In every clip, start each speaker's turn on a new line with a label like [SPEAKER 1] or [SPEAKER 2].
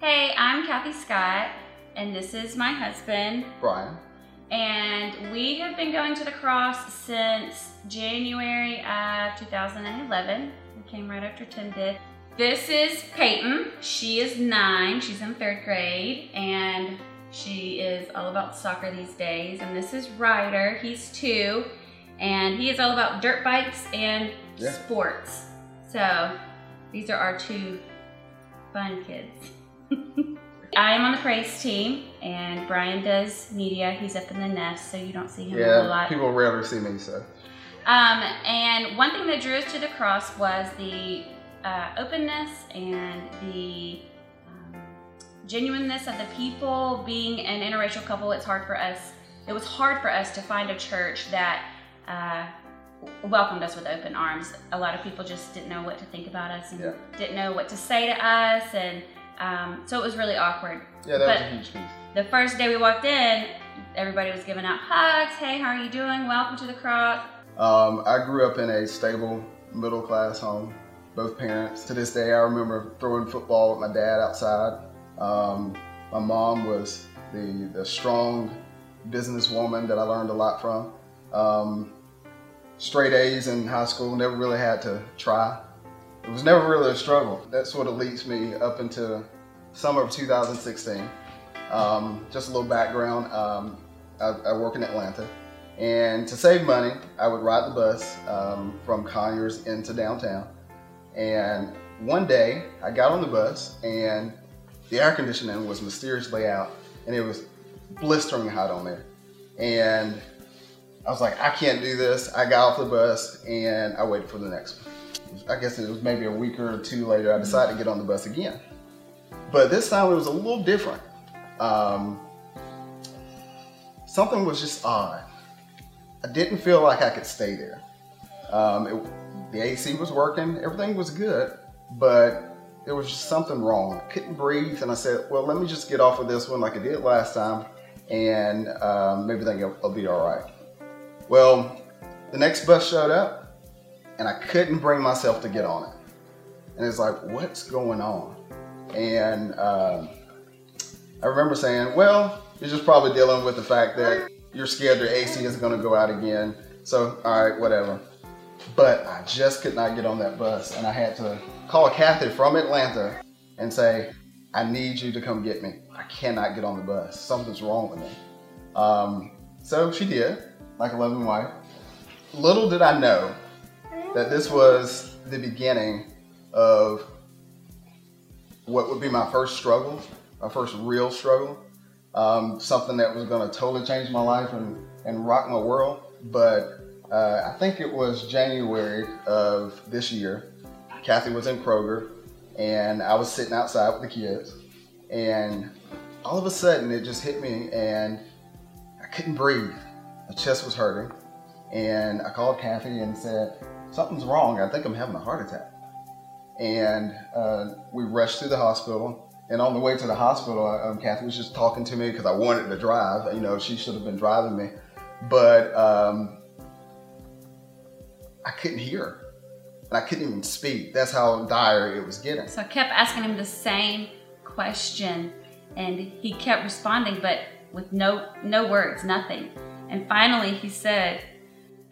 [SPEAKER 1] Hey, I'm Cathy Scott, and this is my husband.
[SPEAKER 2] Brian.
[SPEAKER 1] And we have been going to the cross since January of 2011. We came right after Tim did. This is Peyton. She is nine. She's in third grade, and she is all about soccer these days. And this is Ryder. He's two, and he is all about dirt bikes and
[SPEAKER 2] Yeah.
[SPEAKER 1] sports. So these are our two fun kids. I am on the praise team, and Brian does media. He's up in the nest, so you don't see him a whole
[SPEAKER 2] Yeah,
[SPEAKER 1] lot.
[SPEAKER 2] people rarely see me, so.
[SPEAKER 1] Um, and one thing that drew us to the cross was the uh, openness and the um, genuineness of the people. Being an interracial couple, it's hard for us. It was hard for us to find a church that uh, welcomed us with open arms. A lot of people just didn't know what to think about us and
[SPEAKER 2] Yeah.
[SPEAKER 1] didn't know what to say to us, and um, so it was really awkward.
[SPEAKER 2] Yeah, that was a huge piece.
[SPEAKER 1] The first day we walked in, everybody was giving out hugs. Hey, how are you doing? Welcome to the cross.
[SPEAKER 2] Um, I grew up in a stable, middle class home, both parents. To this day, I remember throwing football with my dad outside. Um, my mom was the, the strong businesswoman that I learned a lot from. Um, straight A's in high school, never really had to try. It was never really a struggle. That sort of leads me up into summer of 2016. Um, just a little background. Um, I, I work in Atlanta. And to save money, I would ride the bus um, from Conyers into downtown. And one day, I got on the bus and the air conditioning was mysteriously out and it was blistering hot on there. And I was like, I can't do this. I got off the bus and I waited for the next one. I guess it was maybe a week or two later, I decided to get on the bus again. But this time it was a little different. Um, something was just odd. I didn't feel like I could stay there. Um, it, the AC was working, everything was good, but there was just something wrong. I couldn't breathe, and I said, "Well, let me just get off of this one like I did last time, and um, maybe everything will be all right." Well, the next bus showed up, and I couldn't bring myself to get on it, and it's like, "What's going on?" And um, I remember saying, "Well, you're just probably dealing with the fact that you're scared the AC is going to go out again. So, all right, whatever." But I just could not get on that bus, and I had to call Cathy from Atlanta and say, "I need you to come get me. I cannot get on the bus. Something's wrong with me." Um, so she did, like a loving wife. Little did I know that this was the beginning of what would be my first struggle, my first real struggle, um, something that was going to totally change my life and, and rock my world. But uh, I think it was January of this year. Cathy was in Kroger, and I was sitting outside with the kids, and all of a sudden it just hit me, and I couldn't breathe. My chest was hurting, and I called Cathy and said, "Something's wrong. I think I'm having a heart attack." And uh, we rushed to the hospital. And on the way to the hospital, um, Cathy was just talking to me because I wanted to drive. You know, she should have been driving me, but um, I couldn't hear and I couldn't even speak. That's how dire it was getting.
[SPEAKER 1] So I kept asking him the same question, and he kept responding, but with no no words, nothing. And finally, he said,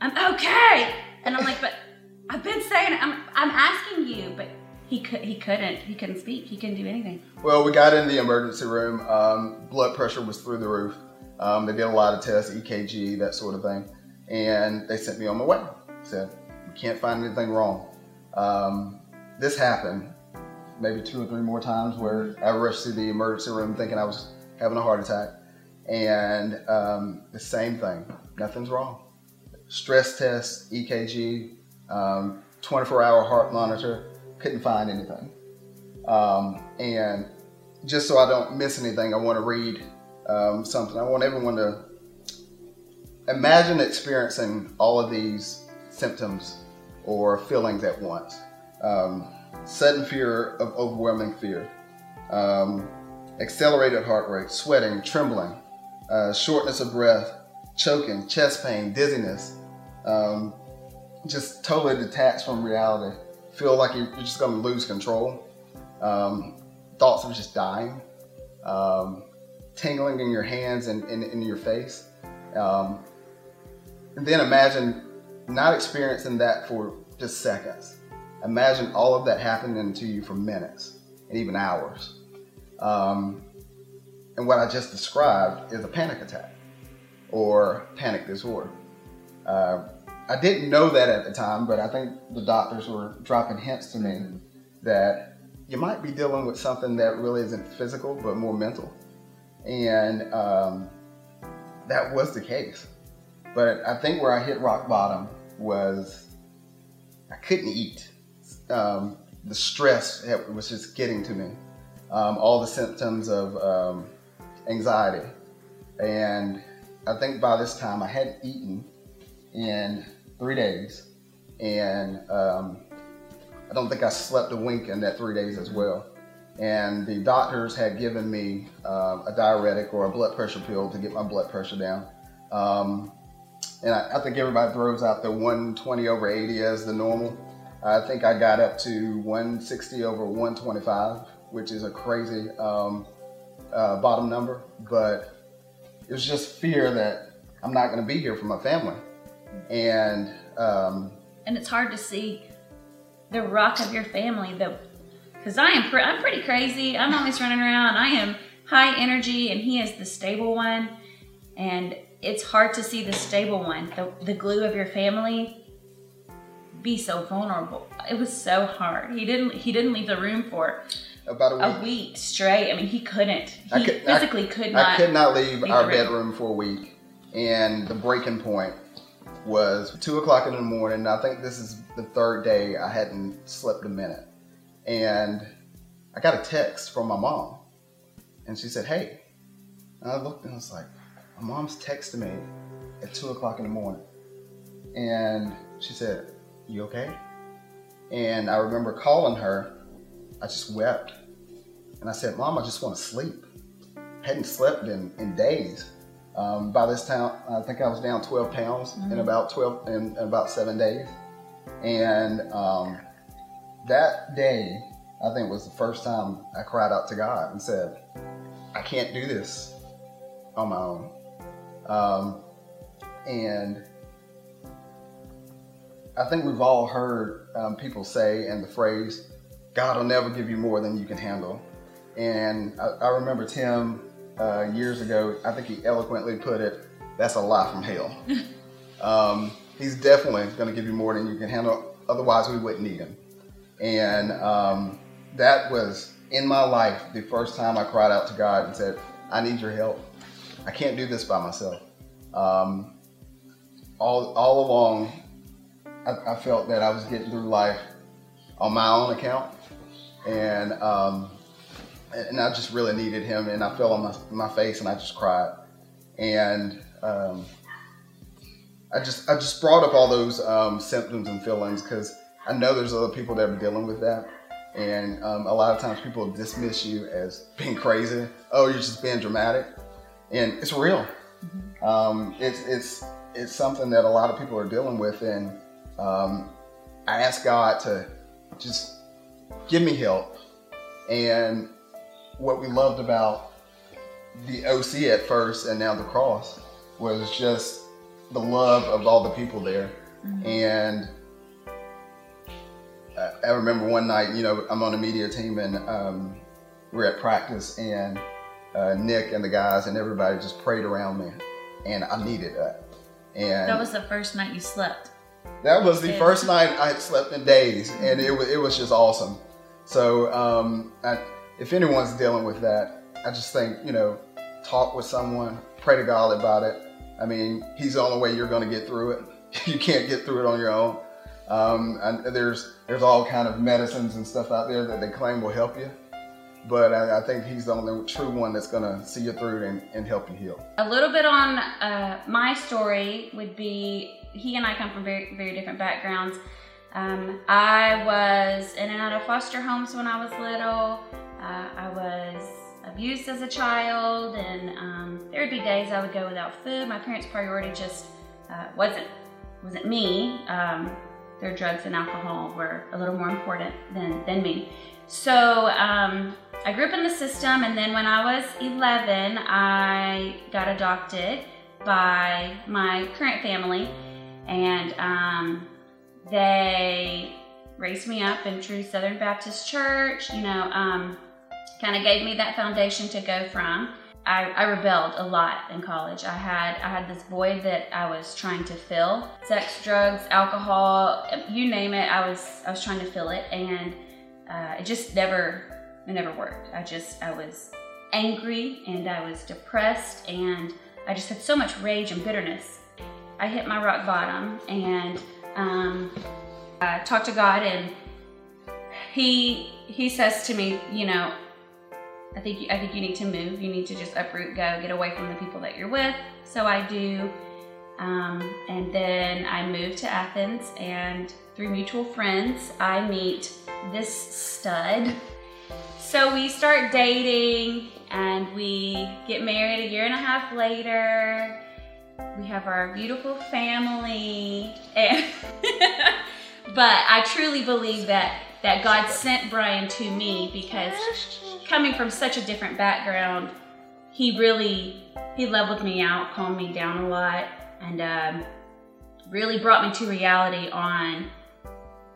[SPEAKER 1] "I'm okay," and I'm like, "But I've been saying. I'm I'm asking you, but." He could. He couldn't. He couldn't speak. He couldn't do anything.
[SPEAKER 2] Well, we got in the emergency room. Um, blood pressure was through the roof. Um, they did a lot of tests, EKG, that sort of thing, and they sent me on my way. Said we can't find anything wrong. Um, this happened maybe two or three more times where I rushed to the emergency room thinking I was having a heart attack, and um, the same thing. Nothing's wrong. Stress test, EKG, um, 24-hour heart monitor. Couldn't find anything. Um, and just so I don't miss anything, I want to read um, something. I want everyone to imagine experiencing all of these symptoms or feelings at once. Um, sudden fear of overwhelming fear, um, accelerated heart rate, sweating, trembling, uh, shortness of breath, choking, chest pain, dizziness, um, just totally detached from reality. Feel like you're just going to lose control. Um, thoughts of just dying, um, tingling in your hands and in your face. Um, and then imagine not experiencing that for just seconds. Imagine all of that happening to you for minutes and even hours. Um, and what I just described is a panic attack or panic disorder. Uh, I didn't know that at the time, but I think the doctors were dropping hints to me that you might be dealing with something that really isn't physical, but more mental. And um, that was the case. But I think where I hit rock bottom was I couldn't eat. Um, the stress was just getting to me. Um, all the symptoms of um, anxiety. And I think by this time I hadn't eaten in three days. And um, I don't think I slept a wink in that three days as well. And the doctors had given me uh, a diuretic or a blood pressure pill to get my blood pressure down. Um, and I, I, think everybody throws out the 120 over 80 as the normal. I think I got up to 160 over 125, which is a crazy um, uh, bottom number, but it was just fear that I'm not going to be here for my family. And um,
[SPEAKER 1] and it's hard to see the rock of your family, the because I am pre- I'm pretty crazy. I'm always running around. I am high energy, and he is the stable one. And it's hard to see the stable one, the, the glue of your family, be so vulnerable. It was so hard. He didn't he didn't leave the room for
[SPEAKER 2] about a week.
[SPEAKER 1] A week straight. I mean, he couldn't. He could, physically I, could not.
[SPEAKER 2] I could not leave, leave our bedroom for a week. And the breaking point was two o'clock in the morning. I think this is the third day I hadn't slept a minute. And I got a text from my mom. And she said, Hey. And I looked and I was like, My mom's texting me at two o'clock in the morning. And she said, You okay? And I remember calling her. I just wept. And I said, Mom, I just want to sleep. I hadn't slept in, in days. Um, by this time, I think I was down 12 pounds mm-hmm. in about 12 in, in, about seven days, and um, that day, I think was the first time I cried out to God and said, "I can't do this on my own." Um, and I think we've all heard um, people say and the phrase, "God will never give you more than you can handle." And I, I remember Tim uh, years ago, I think he eloquently put it, that's a lie from hell. um, he's definitely going to give you more than you can handle. Otherwise, we wouldn't need him. And um, that was in my life the first time I cried out to God and said, I need your help. I can't do this by myself. Um, all, all along, I, I, felt that I was getting through life on my own account. And um, and I just really needed him, and I fell on my, my face and I just cried, and um, I just I just brought up all those um, symptoms and feelings because I know there's other people that are dealing with that, and um, a lot of times people dismiss you as being crazy. Oh, you're just being dramatic, and it's real. Mm-hmm. Um, it's it's it's something that a lot of people are dealing with, and um, I ask God to just give me help and what we loved about the OC at first and now the cross was just the love of all the people there. Mm-hmm. And I remember one night, you know, I'm on a media team and um, we're at practice and uh, Nick and the guys and everybody just prayed around me and I needed that. And
[SPEAKER 1] that was the first night you slept.
[SPEAKER 2] That was the first night I had slept in days and it was, it was just awesome. So um, I, if anyone's dealing with that, I just think, you know, talk with someone, pray to God about it. I mean, He's the only way you're going to get through it. you can't get through it on your own. Um, and there's there's all kind of medicines and stuff out there that they claim will help you, but I, I think He's the only true one that's to see you through and, and, help you heal.
[SPEAKER 1] A little bit on uh, my story would be he and I come from very very different backgrounds. Um, I was in and out of foster homes when I was little. Uh, I was abused as a child, and um, there would be days I would go without food. My parents' priority just uh, wasn't wasn't me. Um, their drugs and alcohol were a little more important than than me. So um, I grew up in the system, and then when I was 11, I got adopted by my current family, and um, they raised me up in true Southern Baptist Church. You know, um, kind of gave me that foundation to go from. I, I, rebelled a lot in college. I had I had this void that I was trying to fill. Sex, drugs, alcohol, you name it. I was I was trying to fill it, and uh, it just never it never worked. I just I was angry and I was depressed and I just had so much rage and bitterness. I hit my rock bottom and um, I talked to God and he he says to me, you know, I think I think you need to move. You need to just uproot, go, get away from the people that you're with. So I do, um, and then I move to Athens, and through mutual friends, I meet this stud. So we start dating, and we get married a year and a half later. We have our beautiful family, and but I truly believe that that God sent Brian to me because coming from such a different background, he really he leveled me out, calmed me down a lot, and um, really brought me to reality on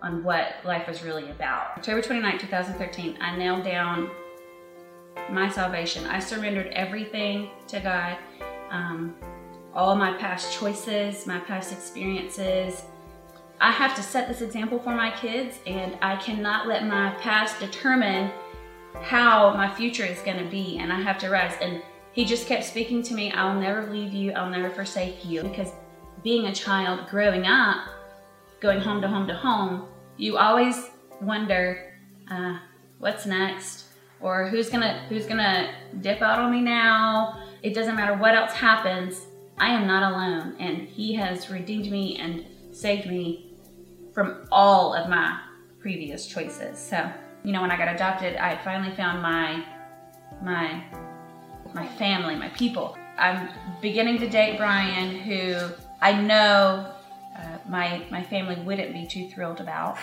[SPEAKER 1] on what life was really about. October 29, 2013, I nailed down my salvation. I surrendered everything to God. Um, all my past choices, my past experiences. I have to set this example for my kids, and I cannot let my past determine how my future is going to be and I have to rise. And he just kept speaking to me, I'll never leave you, I'll never forsake you. Because being a child growing up, going home to home to home, you always wonder, uh, what's next? Or who's gonna who's gonna dip out on me now? It doesn't matter what else happens, I am not alone. And he has redeemed me and saved me from all of my previous choices. So you know, when I got adopted, I finally found my my my family, my people. I'm beginning to date Brian, who I know uh, my my family wouldn't be too thrilled about.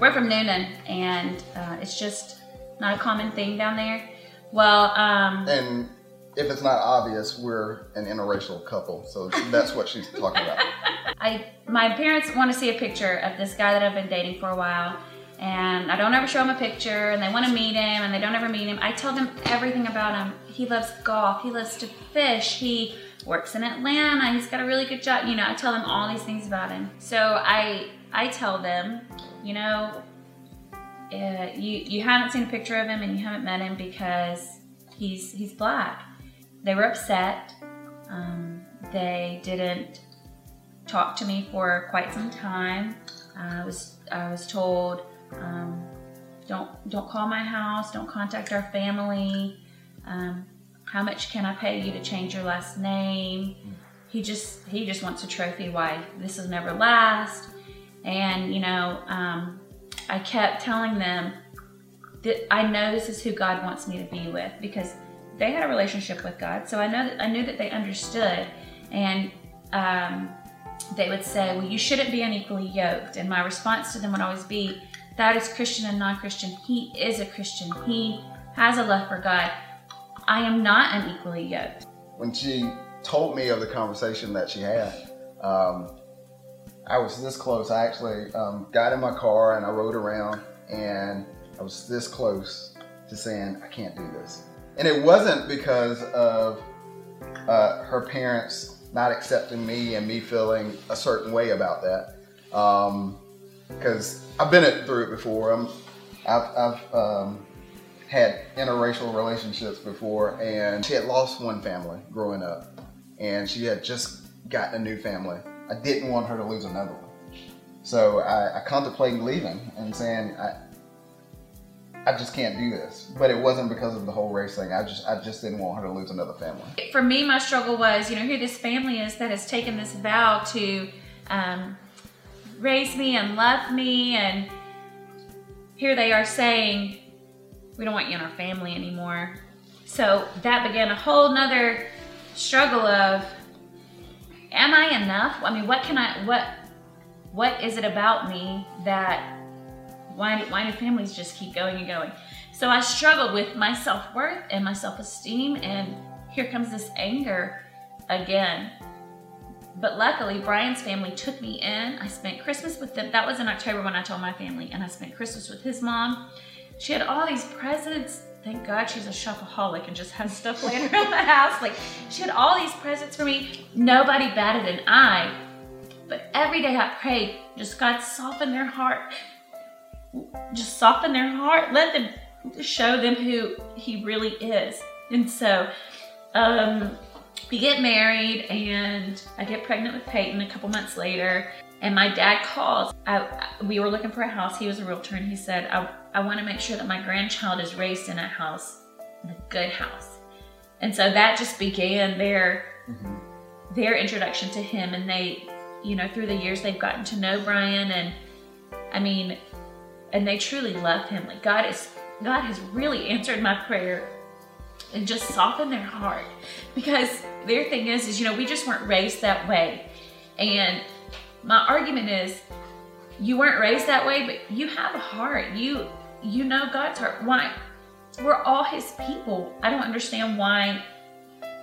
[SPEAKER 1] We're from Newnan, and uh, it's just not a common thing down there. Well, um,
[SPEAKER 2] and if it's not obvious, we're an interracial couple, so that's what she's talking about.
[SPEAKER 1] I my parents want to see a picture of this guy that I've been dating for a while and I don't ever show him a picture and they want to meet him and they don't ever meet him. I tell them everything about him. He loves golf, he loves to fish, he works in Atlanta, he's got a really good job. You know, I tell them all these things about him. So I I tell them, you know, uh, you you haven't seen a picture of him and you haven't met him because he's he's black. They were upset. Um, they didn't talk to me for quite some time. I was I was told um, don't don't call my house. Don't contact our family. Um, how much can I pay you to change your last name? He just he just wants a trophy wife. This will never last. And you know, um, I kept telling them that I know this is who God wants me to be with because they had a relationship with God. So I know that I knew that they understood. And um, they would say, Well, you shouldn't be unequally yoked. And my response to them would always be, That is Christian and non Christian. He is a Christian, he has a love for God. I am not unequally yoked.
[SPEAKER 2] When she told me of the conversation that she had, um, I was this close. I actually um, got in my car and I rode around, and I was this close to saying, I can't do this. And it wasn't because of uh, her parents not accepting me and me feeling a certain way about that. Because um, I've been through it before. I'm, I've, I've um, had interracial relationships before, and she had lost one family growing up, and she had just gotten a new family. I didn't want her to lose another one. So I, I contemplated leaving and saying, I, I just can't do this. But it wasn't because of the whole race thing. I just I just didn't want her to lose another family.
[SPEAKER 1] For me, my struggle was, you know, here this family is that has taken this vow to um, raise me and love me, and here they are saying, we don't want you in our family anymore. So that began a whole nother struggle of, am I enough? I mean, what can I, what, what is it about me that why, why do families just keep going and going? So I struggled with my self worth and my self esteem, and here comes this anger again. But luckily, Brian's family took me in. I spent Christmas with them. That was in October when I told my family, and I spent Christmas with his mom. She had all these presents. Thank God she's a shopaholic and just has stuff laying around the house. Like, she had all these presents for me. Nobody batted an eye. But every day I prayed, just God soften their heart. Just soften their heart. Let them show them who he really is. And so um, we get married and I get pregnant with Peyton a couple months later. And my dad calls. I, we were looking for a house. He was a realtor and he said, I, I want to make sure that my grandchild is raised in a house, in a good house. And so that just began their mm-hmm. their introduction to him. And they, you know, through the years they've gotten to know Brian and I mean, and they truly love him. Like God is God has really answered my prayer and just softened their heart because their thing is, is, you know, we just weren't raised that way. And my argument is, you weren't raised that way, but you have a heart. You, you know God's heart. Why? We're all his people. I don't understand why,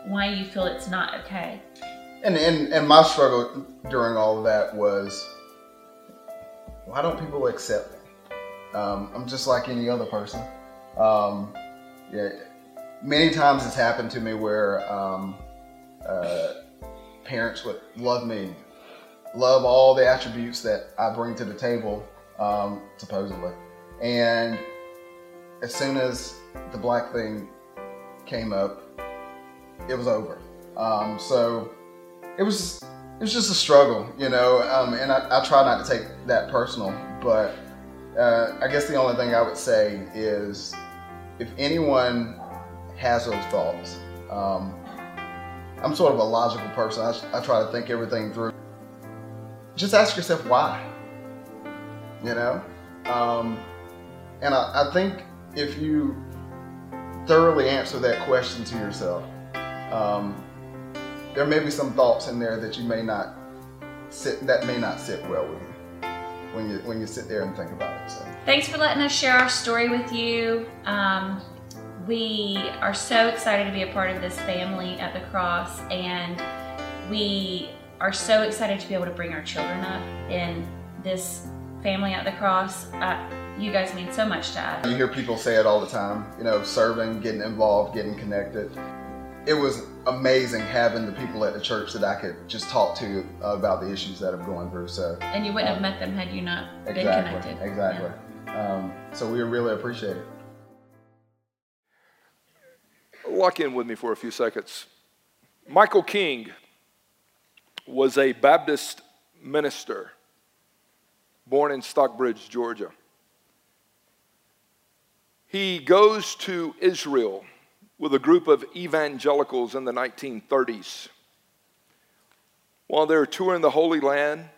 [SPEAKER 1] why you feel it's not okay.
[SPEAKER 2] And, and, and my struggle during all of that was, why don't people accept? Um, I'm just like any other person. Um, yeah, many times it's happened to me where um, uh, parents would love me, love all the attributes that I bring to the table, um, supposedly. And as soon as the black thing came up, it was over. Um, so it was it was just a struggle, you know. Um, and I, I try not to take that personal, but uh, I guess the only thing I would say is if anyone has those thoughts, um, I'm sort of a logical person. I, I, try to think everything through. Just ask yourself why. You know? Um, and I, I, think if you thoroughly answer that question to yourself, um, there may be some thoughts in there that you may not sit, that may not sit well with you when you when you sit there and think about it. So.
[SPEAKER 1] Thanks for letting us share our story with you. Um, we are so excited to be a part of this family at the cross, and we are so excited to be able to bring our children up in this family at the cross. Uh, you guys mean so much to us.
[SPEAKER 2] You hear people say it all the time, you know, serving, getting involved, getting connected it was amazing having the people at the church that I could just talk to about the issues that I'm going through. So
[SPEAKER 1] and you wouldn't um, have met them had you not
[SPEAKER 2] exactly,
[SPEAKER 1] been connected.
[SPEAKER 2] Exactly. Yeah. Um, so we really appreciate it.
[SPEAKER 3] Lock in with me for a few seconds. Michael King was a Baptist minister born in Stockbridge, Georgia. He goes to Israel with a group of evangelicals in the 1930s. While they're touring the Holy Land,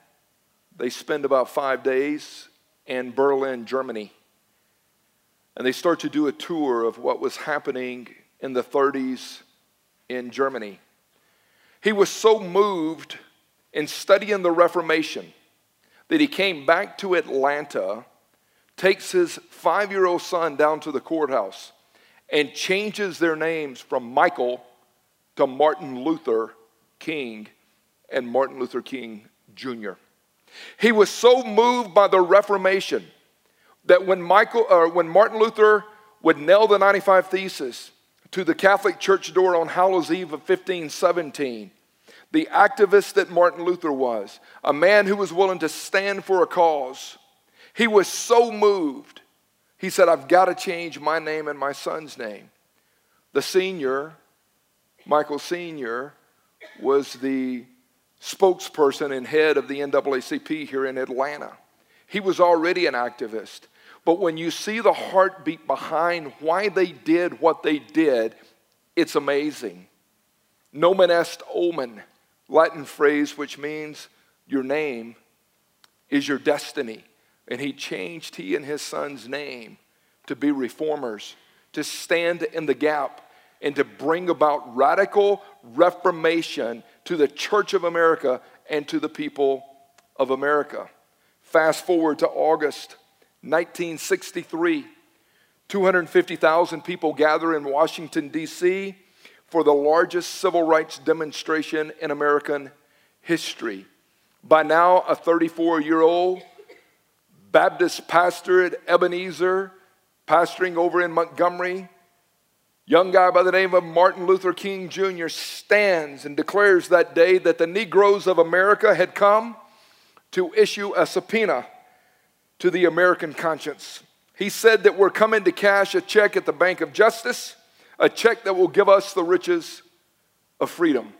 [SPEAKER 3] they spend about five days in Berlin, Germany. And they start to do a tour of what was happening in the 30s in Germany. He was so moved in studying the Reformation that he came back to Atlanta, takes his five year old son down to the courthouse, and changes their names from Michael to Martin Luther King and Martin Luther King Jr. He was so moved by the Reformation that when Michael or when Martin Luther would nail the 95 Thesis to the Catholic Church door on Hallows Eve of 1517, the activist that Martin Luther was, a man who was willing to stand for a cause, he was so moved he said, I've got to change my name and my son's name. The senior, Michael Sr., was the spokesperson and head of the NAACP here in Atlanta. He was already an activist. But when you see the heartbeat behind why they did what they did, it's amazing. Nomen est omen, Latin phrase which means your name is your destiny. And he changed he and his son's name to be reformers, to stand in the gap, and to bring about radical reformation to the Church of America and to the people of America. Fast forward to August 1963. 250,000 people gather in Washington, D.C. for the largest civil rights demonstration in American history. By now, a 34 year old Baptist pastor at Ebenezer, pastoring over in Montgomery, young guy by the name of Martin Luther King Jr. stands and declares that day that the Negroes of America had come to issue a subpoena to the American conscience. He said that we're coming to cash a check at the Bank of Justice, a check that will give us the riches of freedom.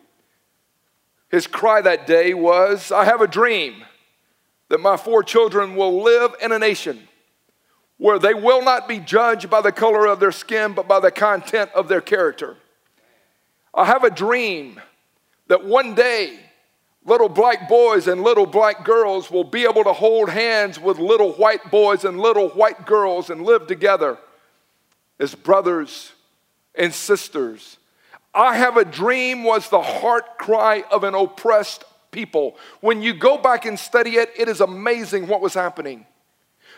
[SPEAKER 3] His cry that day was I have a dream that my four children will live in a nation where they will not be judged by the color of their skin, but by the content of their character. I have a dream that one day little black boys and little black girls will be able to hold hands with little white boys and little white girls and live together as brothers and sisters. I have a dream was the heart cry of an oppressed people. When you go back and study it, it is amazing what was happening.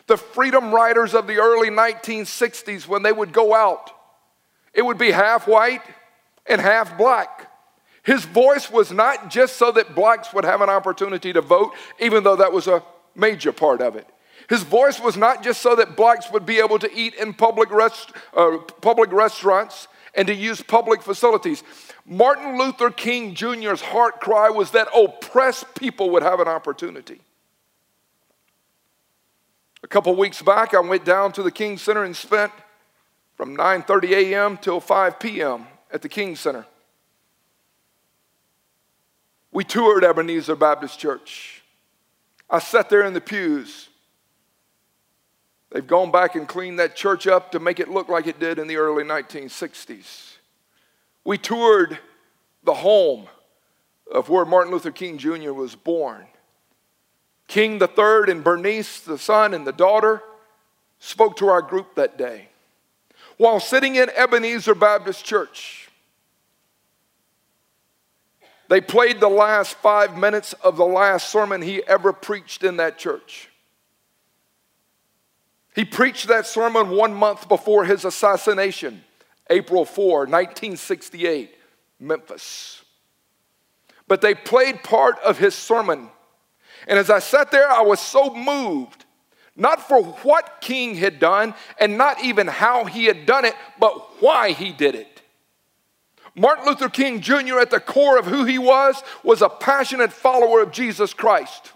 [SPEAKER 3] The freedom riders of the early 1960s, when they would go out, it would be half white and half black. His voice was not just so that blacks would have an opportunity to vote, even though that was a major part of it. His voice was not just so that blacks would be able to eat in public, rest, uh, public restaurants and to use public facilities. Martin Luther King Jr.'s heart cry was that oppressed people would have an opportunity. A couple weeks back, I went down to the King Center and spent from 9:30 a.m. till 5 p.m. at the King Center. We toured Ebenezer Baptist Church. I sat there in the pews. They've gone back and cleaned that church up to make it look like it did in the early 1960s. We toured the home of where Martin Luther King Jr. was born. King III and Bernice, the son and the daughter, spoke to our group that day. While sitting in Ebenezer Baptist Church, they played the last five minutes of the last sermon he ever preached in that church. He preached that sermon one month before his assassination, April 4, 1968, Memphis. But they played part of his sermon. And as I sat there, I was so moved, not for what King had done and not even how he had done it, but why he did it. Martin Luther King Jr., at the core of who he was, was a passionate follower of Jesus Christ.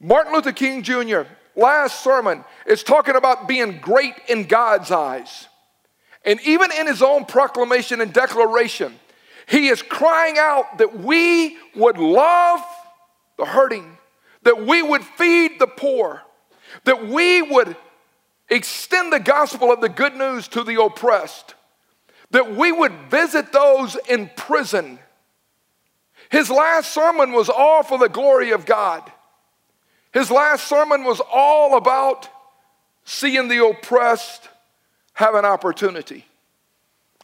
[SPEAKER 3] Martin Luther King Jr., last sermon, is talking about being great in God's eyes. And even in his own proclamation and declaration, he is crying out that we would love the hurting, that we would feed the poor, that we would extend the gospel of the good news to the oppressed that we would visit those in prison. His last sermon was all for the glory of God. His last sermon was all about seeing the oppressed have an opportunity.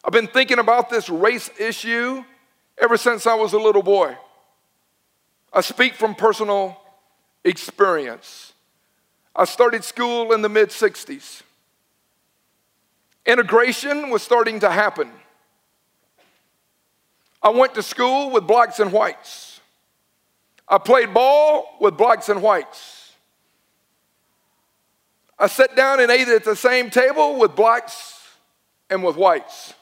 [SPEAKER 3] I've been thinking about this race issue ever since I was a little boy. I speak from personal experience. I started school in the mid 60s. Integration was starting to happen. I went to school with blacks and whites. I played ball with blacks and whites. I sat down and ate at the same table with blacks and with whites.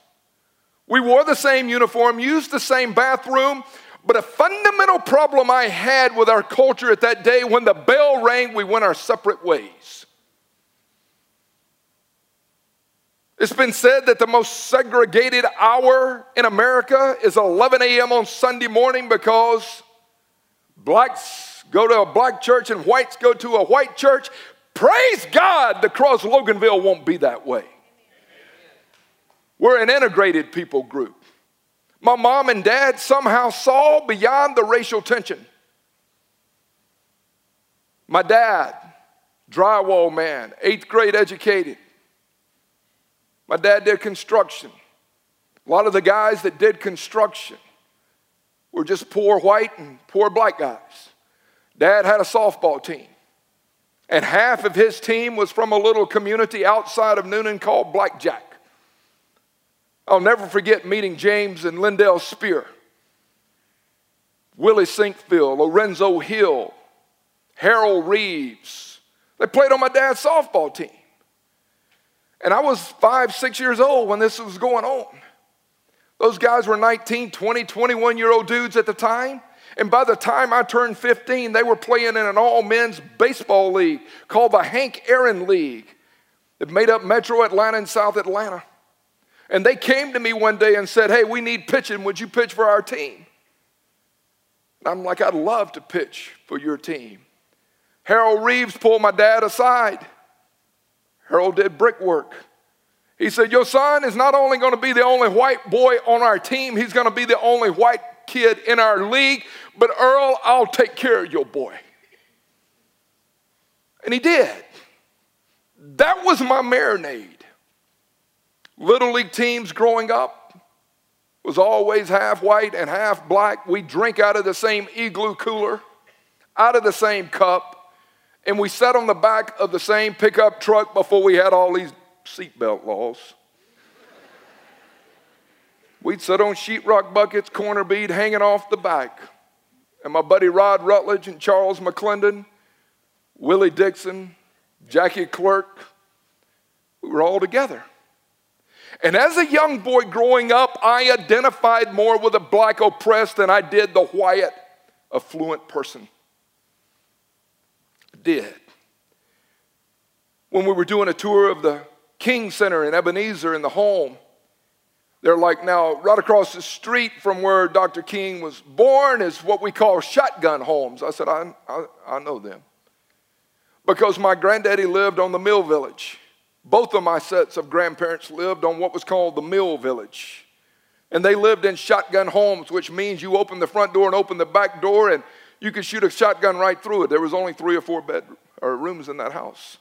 [SPEAKER 3] We wore the same uniform, used the same bathroom, but a fundamental problem I had with our culture at that day when the bell rang, we went our separate ways. It's been said that the most segregated hour in America is 11 a.m. on Sunday morning because blacks go to a black church and whites go to a white church. Praise God, the Cross Loganville won't be that way. We're an integrated people group. My mom and dad somehow saw beyond the racial tension. My dad, drywall man, eighth grade educated, my dad did construction. A lot of the guys that did construction were just poor white and poor black guys. Dad had a softball team. And half of his team was from a little community outside of Newnan called Blackjack. I'll never forget meeting James and Lindell Spear, Willie Sinkfield, Lorenzo Hill, Harold Reeves. They played on my dad's softball team. And I was five, six years old when this was going on. Those guys were 19, 20, 21 year old dudes at the time. And by the time I turned 15, they were playing in an all men's baseball league called the Hank Aaron League. It made up Metro Atlanta and South Atlanta. And they came to me one day and said, Hey, we need pitching. Would you pitch for our team? And I'm like, I'd love to pitch for your team. Harold Reeves pulled my dad aside. Harold did brickwork. He said, Your son is not only going to be the only white boy on our team, he's going to be the only white kid in our league, but Earl, I'll take care of your boy. And he did. That was my marinade. Little league teams growing up was always half white and half black. We drink out of the same igloo cooler, out of the same cup, and we sat on the back of the same pickup truck before we had all these seatbelt laws. We'd sit on sheetrock buckets, corner bead hanging off the back. And my buddy Rod Rutledge and Charles McClendon, Willie Dixon, Jackie Clerk, we were all together. And as a young boy growing up, I identified more with the black oppressed than I did the white affluent person. I did. When we were doing a tour of the King Center in Ebenezer in the home, they're like now, right across the street from where Dr. King was born is what we call shotgun homes. I said, I, I, I know them. Because my granddaddy lived on the Mill Village. Both of my sets of grandparents lived on what was called the Mill Village. And they lived in shotgun homes, which means you open the front door and open the back door, and you could shoot a shotgun right through it. There was only three or four bed or rooms in that house.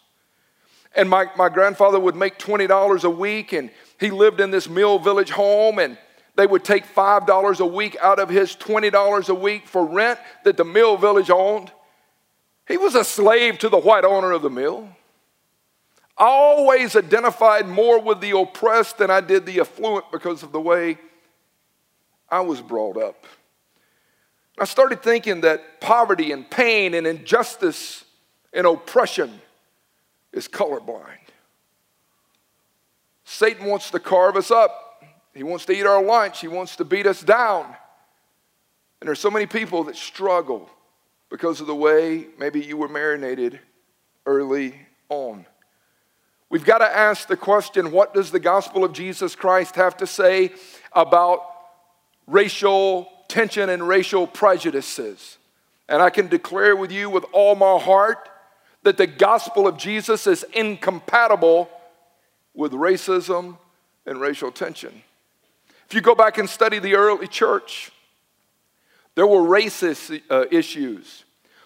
[SPEAKER 3] And my, my grandfather would make $20 a week, and he lived in this Mill Village home, and they would take $5 a week out of his $20 a week for rent that the Mill Village owned. He was a slave to the white owner of the mill. I always identified more with the oppressed than I did the affluent because of the way I was brought up. I started thinking that poverty and pain and injustice and oppression is colorblind. Satan wants to carve us up. He wants to eat our lunch. He wants to beat us down. And there's so many people that struggle because of the way maybe you were marinated early on. We've got to ask the question what does the gospel of Jesus Christ have to say about racial tension and racial prejudices? And I can declare with you with all my heart that the gospel of Jesus is incompatible with racism and racial tension. If you go back and study the early church, there were racist uh, issues.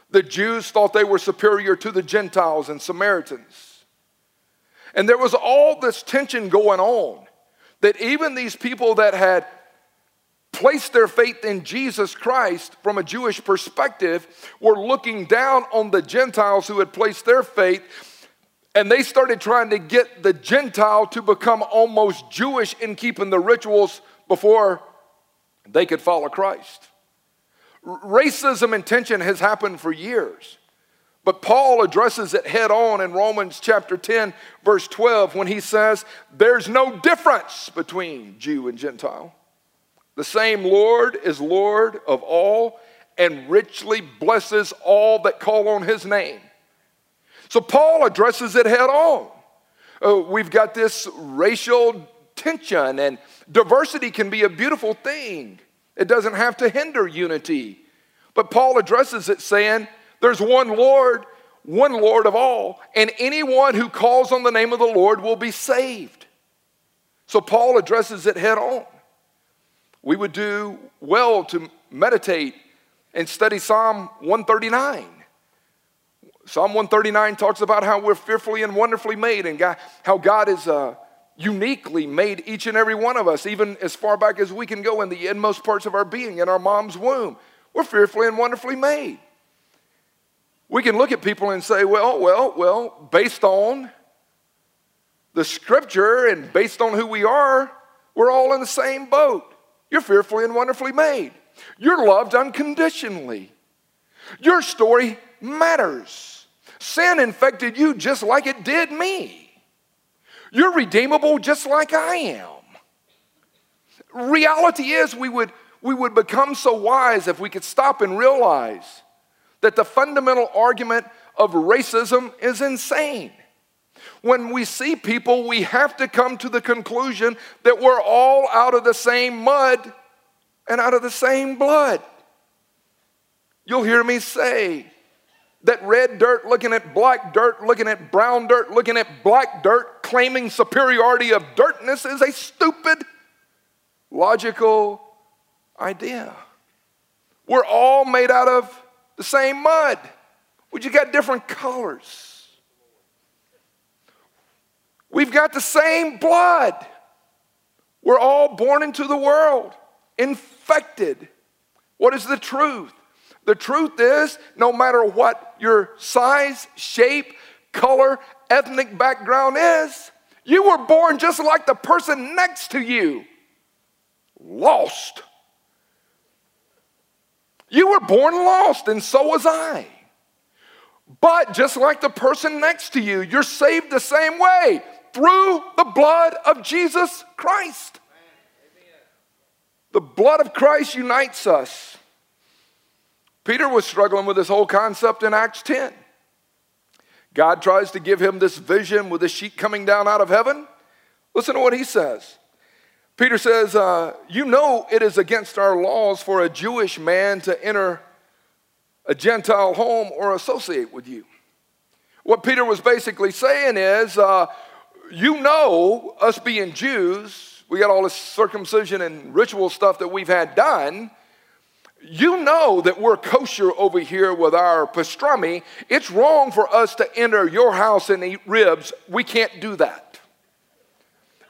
[SPEAKER 3] The Jews thought they were superior to the Gentiles and Samaritans. And there was all this tension going on that even these people that had placed their faith in Jesus Christ from a Jewish perspective were looking down on the Gentiles who had placed their faith. And they started trying to get the Gentile to become almost Jewish in keeping the rituals before they could follow Christ. Racism and tension has happened for years. But Paul addresses it head on in Romans chapter 10, verse 12, when he says, There's no difference between Jew and Gentile. The same Lord is Lord of all and richly blesses all that call on his name. So Paul addresses it head on. Uh, we've got this racial tension, and diversity can be a beautiful thing. It doesn't have to hinder unity. But Paul addresses it saying, there's one Lord, one Lord of all, and anyone who calls on the name of the Lord will be saved. So Paul addresses it head on. We would do well to meditate and study Psalm 139. Psalm 139 talks about how we're fearfully and wonderfully made and God, how God is uh, uniquely made each and every one of us, even as far back as we can go in the inmost parts of our being, in our mom's womb. We're fearfully and wonderfully made. We can look at people and say, well, well, well, based on the scripture and based on who we are, we're all in the same boat. You're fearfully and wonderfully made. You're loved unconditionally. Your story matters. Sin infected you just like it did me. You're redeemable just like I am. Reality is, we would, we would become so wise if we could stop and realize that the fundamental argument of racism is insane. When we see people, we have to come to the conclusion that we're all out of the same mud and out of the same blood. You'll hear me say that red dirt looking at black dirt, looking at brown dirt, looking at black dirt, claiming superiority of dirtness is a stupid, logical idea. We're all made out of the same mud. We just got different colors. We've got the same blood. We're all born into the world, infected. What is the truth? The truth is, no matter what your size, shape, color, ethnic background is, you were born just like the person next to you, lost. You were born lost, and so was I. But just like the person next to you, you're saved the same way through the blood of Jesus Christ. The blood of Christ unites us. Peter was struggling with this whole concept in Acts 10. God tries to give him this vision with a sheet coming down out of heaven. Listen to what he says. Peter says, uh, You know it is against our laws for a Jewish man to enter a Gentile home or associate with you. What Peter was basically saying is, uh, you know, us being Jews, we got all this circumcision and ritual stuff that we've had done. You know that we're kosher over here with our pastrami. It's wrong for us to enter your house and eat ribs. We can't do that.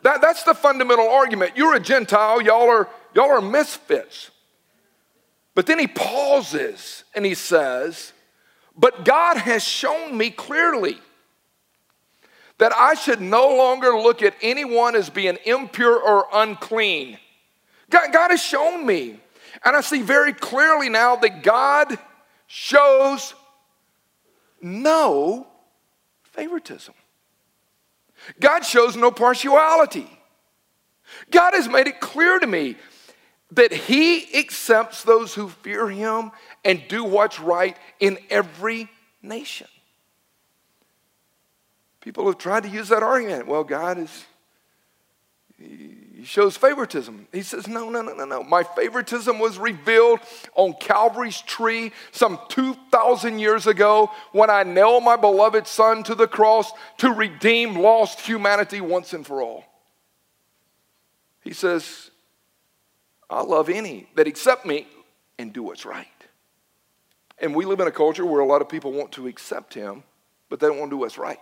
[SPEAKER 3] that that's the fundamental argument. You're a Gentile, y'all are, y'all are misfits. But then he pauses and he says, But God has shown me clearly that I should no longer look at anyone as being impure or unclean. God, God has shown me. And I see very clearly now that God shows no favoritism. God shows no partiality. God has made it clear to me that He accepts those who fear Him and do what's right in every nation. People have tried to use that argument. Well, God is, He shows favoritism. He says, no, no, no, no, no. My favoritism was revealed on Calvary's tree some 2,000 years ago when I nailed my beloved Son to the cross to redeem lost humanity once and for all. He says, I love any that accept me and do what's right. And we live in a culture where a lot of people want to accept Him, but they don't want to do what's right.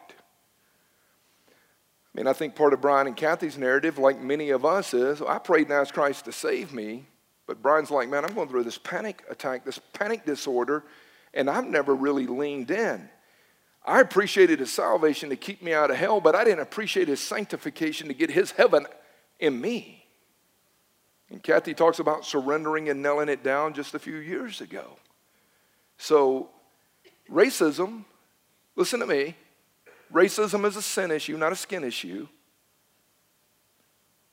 [SPEAKER 3] Mean, I think part of Brian and Cathy's narrative, like many of us, is I prayed and asked Christ to save me. But Brian's like, man, I'm going through this panic attack, this panic disorder, and I've never really leaned in. I appreciated his salvation to keep me out of hell, but I didn't appreciate his sanctification to get his heaven in me. And Kathy talks about surrendering and nailing it down just a few years ago. So, racism, listen to me, Racism is a sin issue, not a skin issue.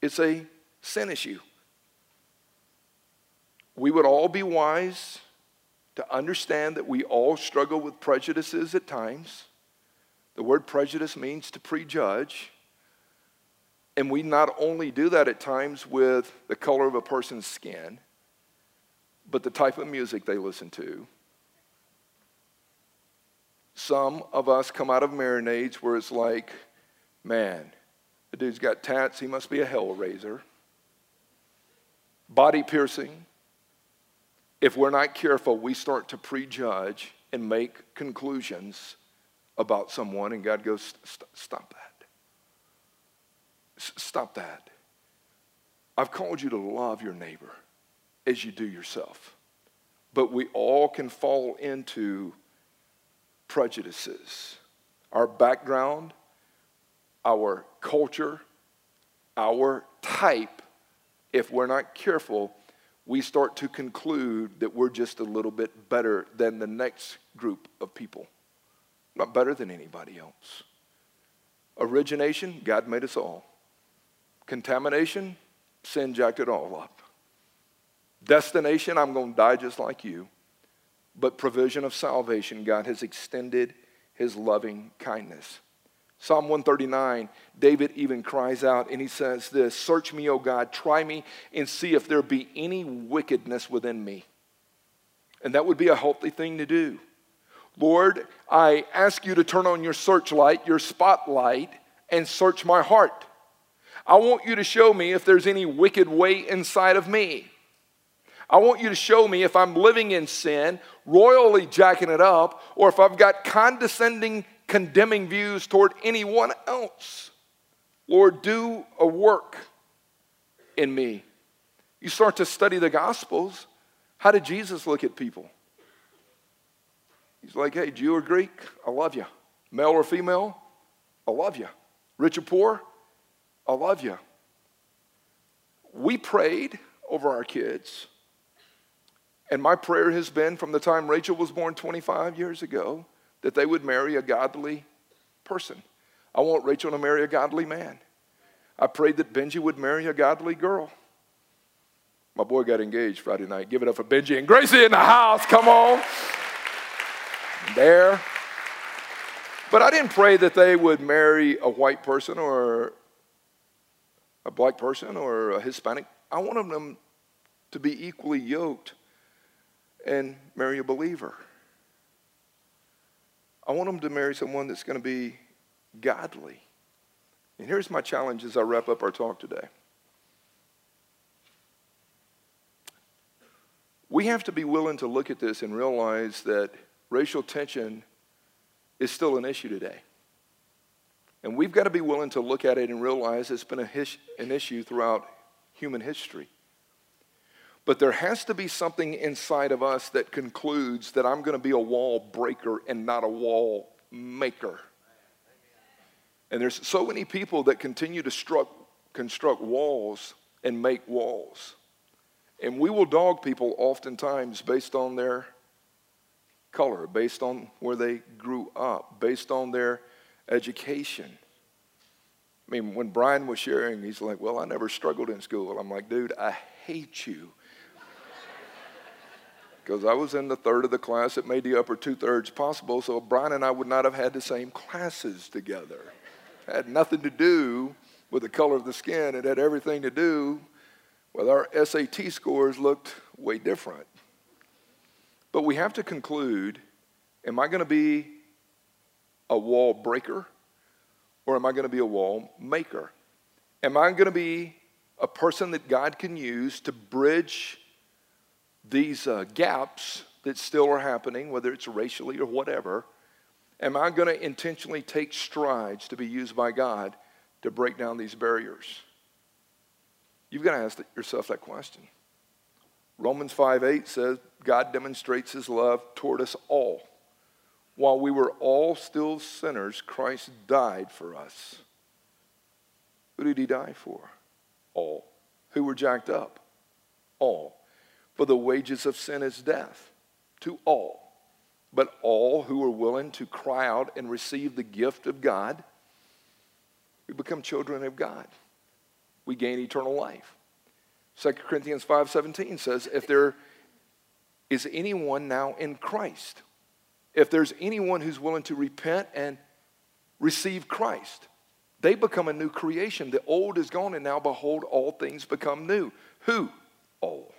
[SPEAKER 3] It's a sin issue. We would all be wise to understand that we all struggle with prejudices at times. The word prejudice means to prejudge. And we not only do that at times with the color of a person's skin, but the type of music they listen to, some of us come out of marinades where it's like, man, the dude's got tats, he must be a hell raiser. Body piercing. If we're not careful, we start to prejudge and make conclusions about someone, and God goes, Stop that. Stop that. I've called you to love your neighbor as you do yourself. But we all can fall into prejudices, our background, our culture, our type, if we're not careful, we start to conclude that we're just a little bit better than the next group of people. Not better than anybody else. Origination, God made us all. Contamination, sin jacked it all up. Destination, I'm going to die just like you. But provision of salvation, God has extended his loving kindness. Psalm 139, David even cries out and he says this Search me, O God, try me, and see if there be any wickedness within me. And that would be a healthy thing to do. Lord, I ask you to turn on your searchlight, your spotlight, and search my heart. I want you to show me if there's any wicked way inside of me. I want you to show me if I'm living in sin, royally jacking it up, or if I've got condescending, condemning views toward anyone else. Lord, do a work in me. You start to study the Gospels. How did Jesus look at people? He's like, hey, Jew or Greek, I love you. Male or female, I love you. Rich or poor, I love you. We prayed over our kids and my prayer has been from the time Rachel was born 25 years ago that they would marry a godly person. I want Rachel to marry a godly man. I prayed that Benji would marry a godly girl. My boy got engaged Friday night. Give it up for Benji and Gracie in the house. Come on. There. But I didn't pray that they would marry a white person or a black person or a Hispanic. I wanted them to be equally yoked and marry a believer. I want them to marry someone that's going to be godly. And here's my challenge as I wrap up our talk today. We have to be willing to look at this and realize that racial tension is still an issue today. And we've got to be willing to look at it and realize it's been his, an issue throughout human history. But there has to be something inside of us that concludes that I'm going to be a wall breaker and not a wall maker. And there's so many people that continue to struck, construct walls and make walls. And we will dog people oftentimes based on their color, based on where they grew up, based on their education. I mean, when Brian was sharing, he's like, Well, I never struggled in school. I'm like, Dude, I hate you because I was in the third of the class that made the upper two thirds possible. So Brian and I would not have had the same classes together. It had nothing to do with the color of the skin. It had everything to do with our SAT scores looked way different. But we have to conclude am I going to be a wall breaker or am I going to be a wall maker? Am I going to be a person that God can use to bridge these uh, gaps that still are happening, whether it's racially or whatever, am I going to intentionally take strides to be used by God to break down these barriers? You've got to ask yourself that question. Romans 5 8 says, God demonstrates his love toward us all. While we were all still sinners, Christ died for us. Who did he die for? All. Who were jacked up? All. For the wages of sin is death to all. But all who are willing to cry out and receive the gift of God, we become children of God. We gain eternal life. 2 Corinthians 5:17 says, if there is anyone now in Christ, if there's anyone who's willing to repent and receive Christ, they become a new creation. The old is gone, and now behold, all things become new. Who? All